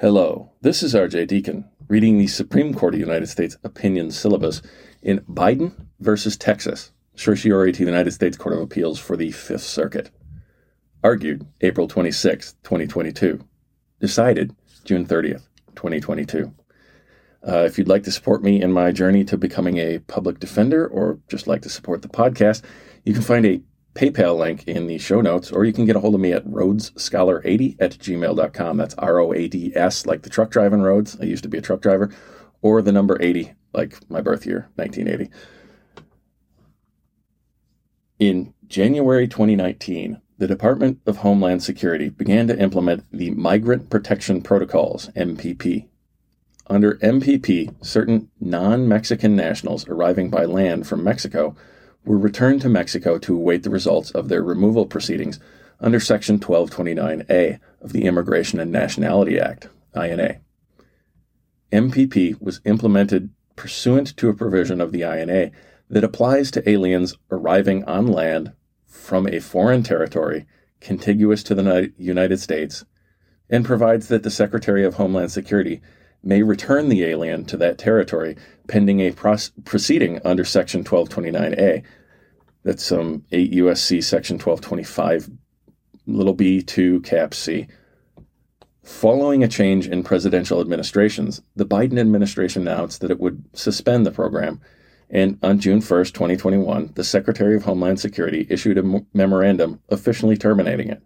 Hello, this is RJ Deacon reading the Supreme Court of the United States opinion syllabus in Biden versus Texas, certiorari to the United States Court of Appeals for the Fifth Circuit. Argued April 26, 2022. Decided June 30th, 2022. Uh, if you'd like to support me in my journey to becoming a public defender or just like to support the podcast, you can find a PayPal link in the show notes, or you can get a hold of me at roadsscholar80 at gmail.com. That's R O A D S, like the truck driving roads. I used to be a truck driver, or the number 80, like my birth year, 1980. In January 2019, the Department of Homeland Security began to implement the Migrant Protection Protocols, MPP. Under MPP, certain non Mexican nationals arriving by land from Mexico were returned to Mexico to await the results of their removal proceedings under Section 1229A of the Immigration and Nationality Act, INA. MPP was implemented pursuant to a provision of the INA that applies to aliens arriving on land from a foreign territory contiguous to the United States and provides that the Secretary of Homeland Security may return the alien to that territory pending a proceeding under Section 1229A. That's um, 8 USC Section 1225, little b 2 cap C. Following a change in presidential administrations, the Biden administration announced that it would suspend the program. And on June 1st, 2021, the Secretary of Homeland Security issued a memorandum officially terminating it.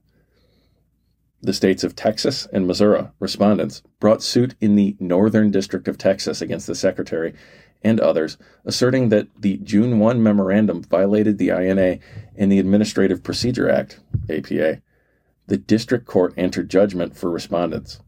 The states of Texas and Missouri, respondents, brought suit in the Northern District of Texas against the Secretary and others, asserting that the June 1 memorandum violated the INA and the Administrative Procedure Act, APA. The district court entered judgment for respondents.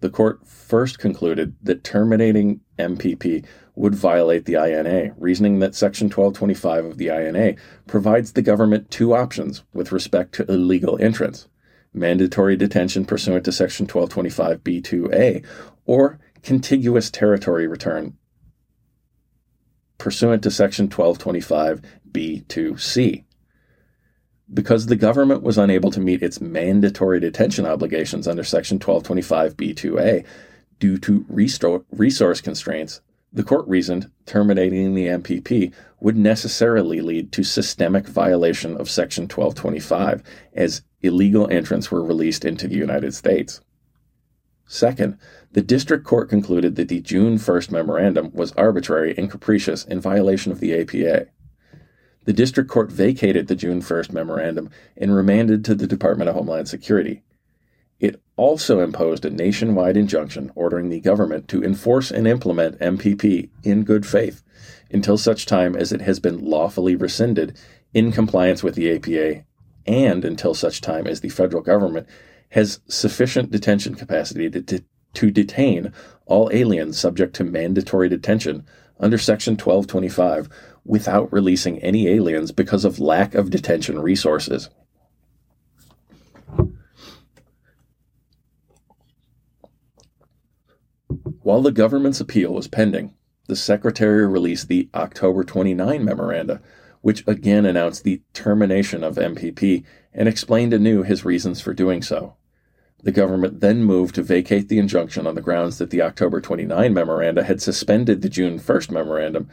The court first concluded that terminating MPP would violate the INA, reasoning that Section 1225 of the INA provides the government two options with respect to illegal entrance mandatory detention pursuant to Section 1225b2a, or contiguous territory return pursuant to Section 1225b2c. Because the government was unable to meet its mandatory detention obligations under Section 1225b2a due to resource constraints, the court reasoned terminating the MPP would necessarily lead to systemic violation of Section 1225 as illegal entrants were released into the United States. Second, the district court concluded that the June 1st memorandum was arbitrary and capricious in violation of the APA. The district court vacated the June 1st memorandum and remanded to the Department of Homeland Security. It also imposed a nationwide injunction ordering the government to enforce and implement MPP in good faith until such time as it has been lawfully rescinded in compliance with the APA and until such time as the federal government has sufficient detention capacity to, to, detain all aliens subject to mandatory detention under Section 1225 without releasing any aliens because of lack of detention resources. While the government's appeal was pending, the Secretary released the October 29 memoranda, which again announced the termination of MPP and explained anew his reasons for doing so. The government then moved to vacate the injunction on the grounds that the October 29 memoranda had suspended the June 1st memorandum,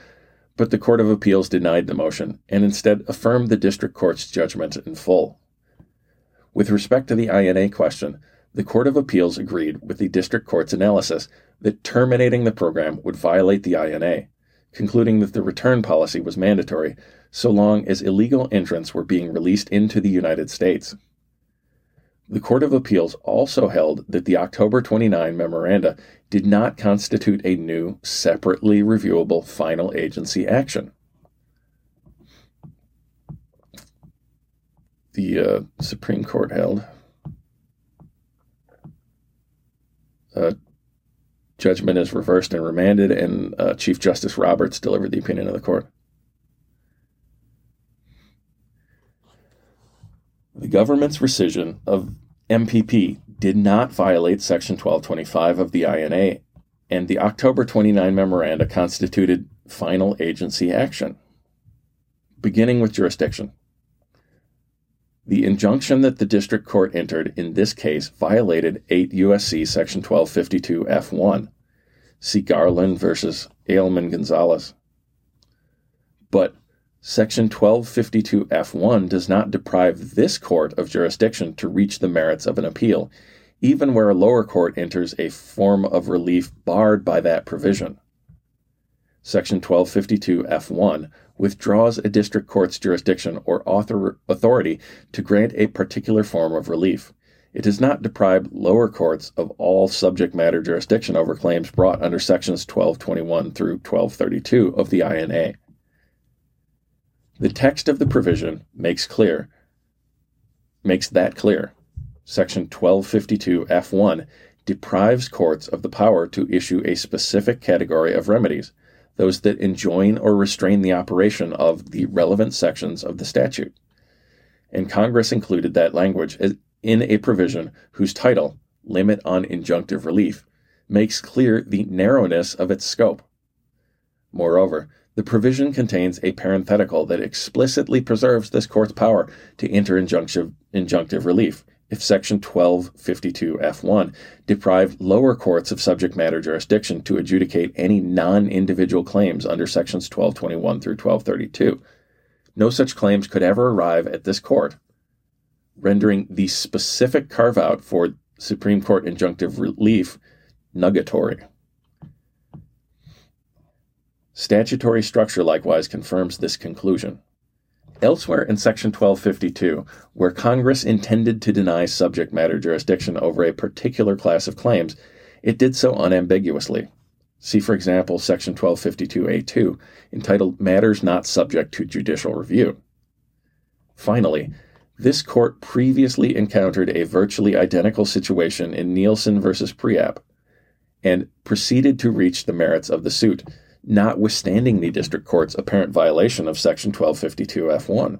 but the Court of Appeals denied the motion and instead affirmed the district court's judgment in full. With respect to the INA question, the Court of Appeals agreed with the district court's analysis that terminating the program would violate the INA, concluding that the return policy was mandatory so long as illegal entrants were being released into the United States. The Court of Appeals also held that the October 29 memoranda did not constitute a new, separately reviewable final agency action. The uh, Supreme Court held. Uh, judgment is reversed and remanded, and uh, Chief Justice Roberts delivered the opinion of the court. The government's rescission of MPP did not violate Section 1225 of the INA, and the October 29 memoranda constituted final agency action. Beginning with jurisdiction. The injunction that the district court entered in this case violated 8 U.S.C. section 1252 F1. See Garland versus Aleman Gonzalez. But Section 1252 F1 does not deprive this court of jurisdiction to reach the merits of an appeal, even where a lower court enters a form of relief barred by that provision. Section 1252 F1 withdraws a district court's jurisdiction or author- authority to grant a particular form of relief. It does not deprive lower courts of all subject matter jurisdiction over claims brought under sections 1221 through 1232 of the INA. The text of the provision makes clear makes that clear. Section 1252 F1 deprives courts of the power to issue a specific category of remedies, those that enjoin or restrain the operation of the relevant sections of the statute. And Congress included that language in a provision whose title, Limit on Injunctive Relief, makes clear the narrowness of its scope. Moreover, the provision contains a parenthetical that explicitly preserves this court's power to enter injunctive, injunctive relief if Section 1252 F1 deprived lower courts of subject matter jurisdiction to adjudicate any non individual claims under Sections 1221 through 1232. No such claims could ever arrive at this court, rendering the specific carve out for Supreme Court injunctive relief nugatory. Statutory structure likewise confirms this conclusion. Elsewhere in Section 1252, where Congress intended to deny subject matter jurisdiction over a particular class of claims, it did so unambiguously. See, for example, Section 1252A2, entitled Matters Not Subject to Judicial Review. Finally, this court previously encountered a virtually identical situation in Nielsen v. Preap and proceeded to reach the merits of the suit notwithstanding the district court's apparent violation of Section 1252 F1.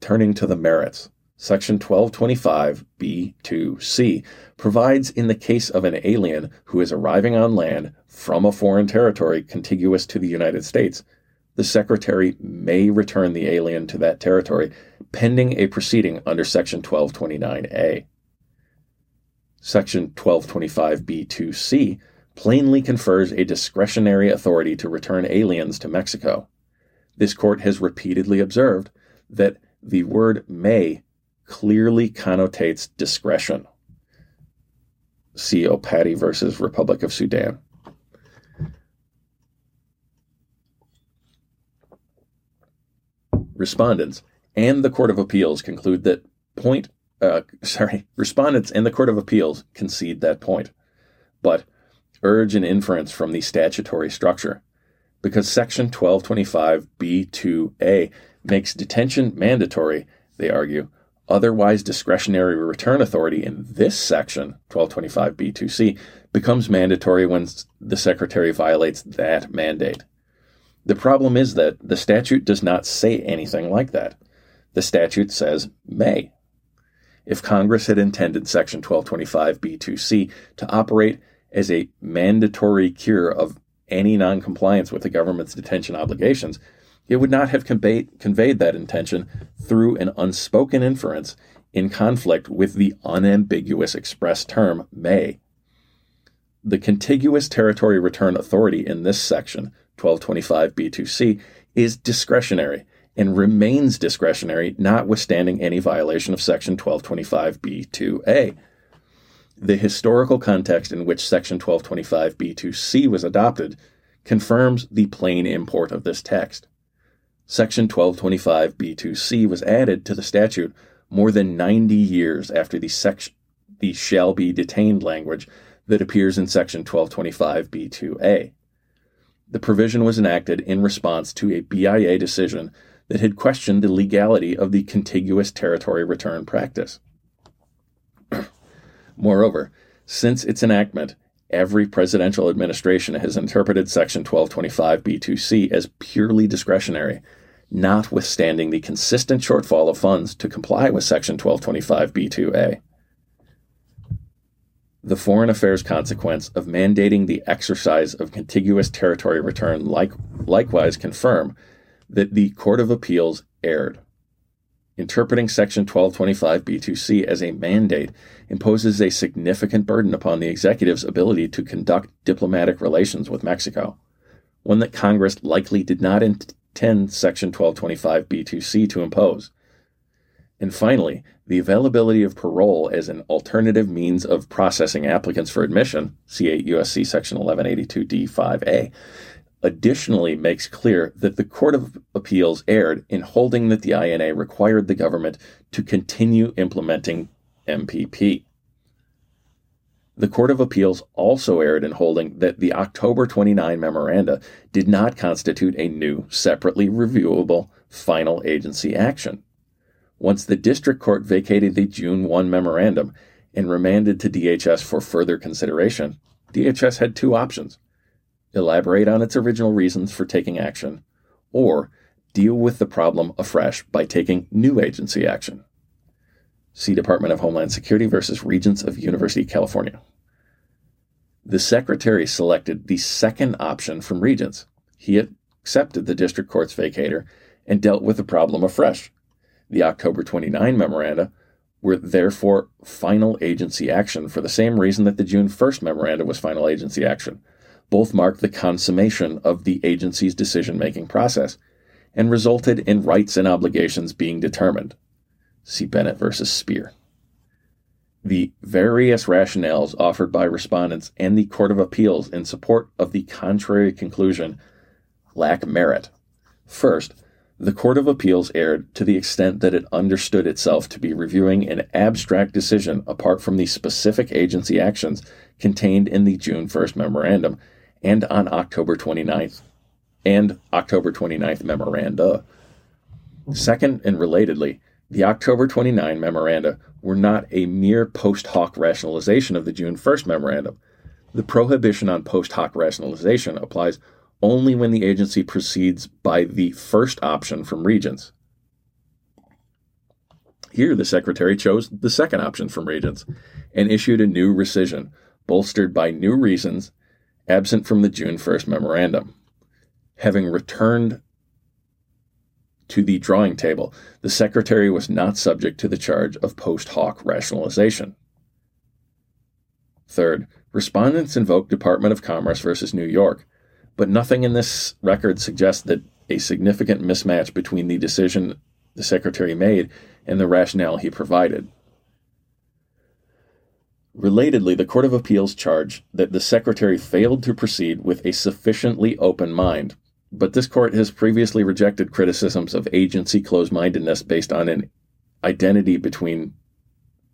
Turning to the merits, Section 1225 B2C provides in the case of an alien who is arriving on land from a foreign territory contiguous to the United States, the Secretary may return the alien to that territory pending a proceeding under Section 1229A. Section 1225b2c plainly confers a discretionary authority to return aliens to Mexico. This court has repeatedly observed that the word may clearly connotates discretion. See Opati versus Republic of Sudan. Respondents and the Court of Appeals conclude that point uh, sorry, respondents and the Court of Appeals concede that point, but urge an inference from the statutory structure. Because Section 1225b2a makes detention mandatory, they argue, otherwise discretionary return authority in this section, 1225b2c, becomes mandatory when the Secretary violates that mandate. The problem is that the statute does not say anything like that. The statute says may if Congress had intended Section 1225b2c to operate as a mandatory cure of any noncompliance with the government's detention obligations, it would not have conveyed, conveyed that intention through an unspoken inference in conflict with the unambiguous express term may. The contiguous territory return authority in this section, 1225b2c, is discretionary and remains discretionary, notwithstanding any violation of Section 1225b2a. The historical context in which Section 1225b2c was adopted confirms the plain import of this text. Section 1225b2c was added to the statute more than 90 years after the, the shall be detained language that appears in Section 1225b2a. The provision was enacted in response to a BIA decision that had questioned the legality of the contiguous territory return practice. Moreover, since its enactment, every presidential administration has interpreted Section 1225b2c as purely discretionary, notwithstanding the consistent shortfall of funds to comply with Section 1225b2a. The foreign affairs consequence of mandating the exercise of contiguous territory return like, likewise confirm that the Court of Appeals erred. Interpreting Section 1225b2c as a mandate imposes a significant burden upon the executive's ability to conduct diplomatic relations with Mexico, one that Congress likely did not intend Section 1225b2c to impose. And finally, the availability of parole as an alternative means of processing applicants for admission, see 8 USC section 1182d5a, additionally makes clear that the Court of Appeals erred in holding that the INA required the government to continue implementing MPP. The Court of Appeals also erred in holding that the October 29 memoranda did not constitute a new, separately reviewable final agency action once the district court vacated the June 1 memorandum and remanded to DHS for further consideration, DHS had two options elaborate on its original reasons for taking action, or deal with the problem afresh by taking new agency action. See Department of Homeland Security versus Regents of University of California. The Secretary selected the second option from Regents. He accepted the district court's vacatur and dealt with the problem afresh the October 29 memoranda were therefore final agency action for the same reason that the June 1st memoranda was final agency action. Both marked the consummation of the agency's decision making process and resulted in rights and obligations being determined. See Bennett versus Spear. The various rationales offered by respondents and the Court of Appeals in support of the contrary conclusion lack merit. First, the Court of Appeals erred to the extent that it understood itself to be reviewing an abstract decision apart from the specific agency actions contained in the June 1st memorandum and on October 29th and October 29th memoranda. Second, and relatedly, the October 29 memoranda were not a mere post hoc rationalization of the June 1st memorandum. The prohibition on post hoc rationalization applies only when the agency proceeds by the first option from Regents. Here, the Secretary chose the second option from Regents and issued a new rescission, bolstered by new reasons absent from the June 1st memorandum. Having returned to the drawing table, the Secretary was not subject to the charge of post hoc rationalization. Third, respondents invoked Department of Commerce versus New York but nothing in this record suggests that a significant mismatch between the decision the Secretary made and the rationale he provided. Relatedly, the Court of Appeals charged that the Secretary failed to proceed with a sufficiently open mind, but this court has previously rejected criticisms of agency closed mindedness based on an identity between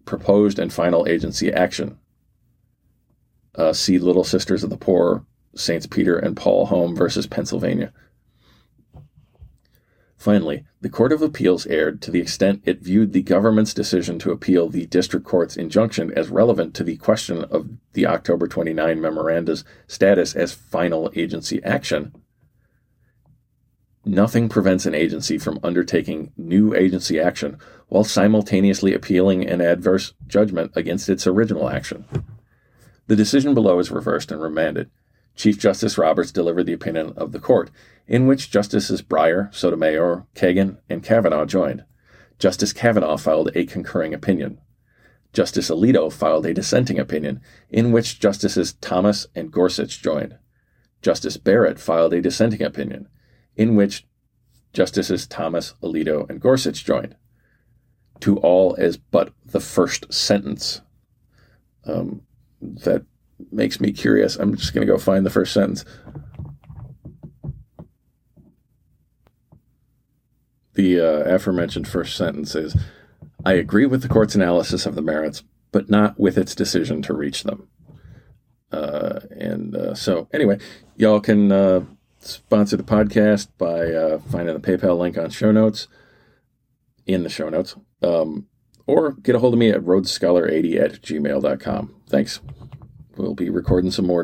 proposed and final agency action. Uh, see Little Sisters of the Poor Saints Peter and Paul Home versus Pennsylvania. Finally, the Court of Appeals erred to the extent it viewed the government's decision to appeal the district court's injunction as relevant to the question of the October 29 memoranda's status as final agency action. Nothing prevents an agency from undertaking new agency action while simultaneously appealing an adverse judgment against its original action. The decision below is reversed and remanded. Chief Justice Roberts delivered the opinion of the court, in which Justices Breyer, Sotomayor, Kagan, and Kavanaugh joined. Justice Kavanaugh filed a concurring opinion. Justice Alito filed a dissenting opinion, in which Justices Thomas and Gorsuch joined. Justice Barrett filed a dissenting opinion, in which Justices Thomas, Alito, and Gorsuch joined. To all as but the first sentence. Um, that makes me curious. I'm just going to go find the first sentence. The uh, aforementioned first sentence is I agree with the court's analysis of the merits, but not with its decision to reach them. Uh, and uh, so, anyway, y'all can uh, sponsor the podcast by uh, finding the PayPal link on show notes, in the show notes, um, or get a hold of me at roadsscholar80 at gmail.com. Thanks we'll be recording some more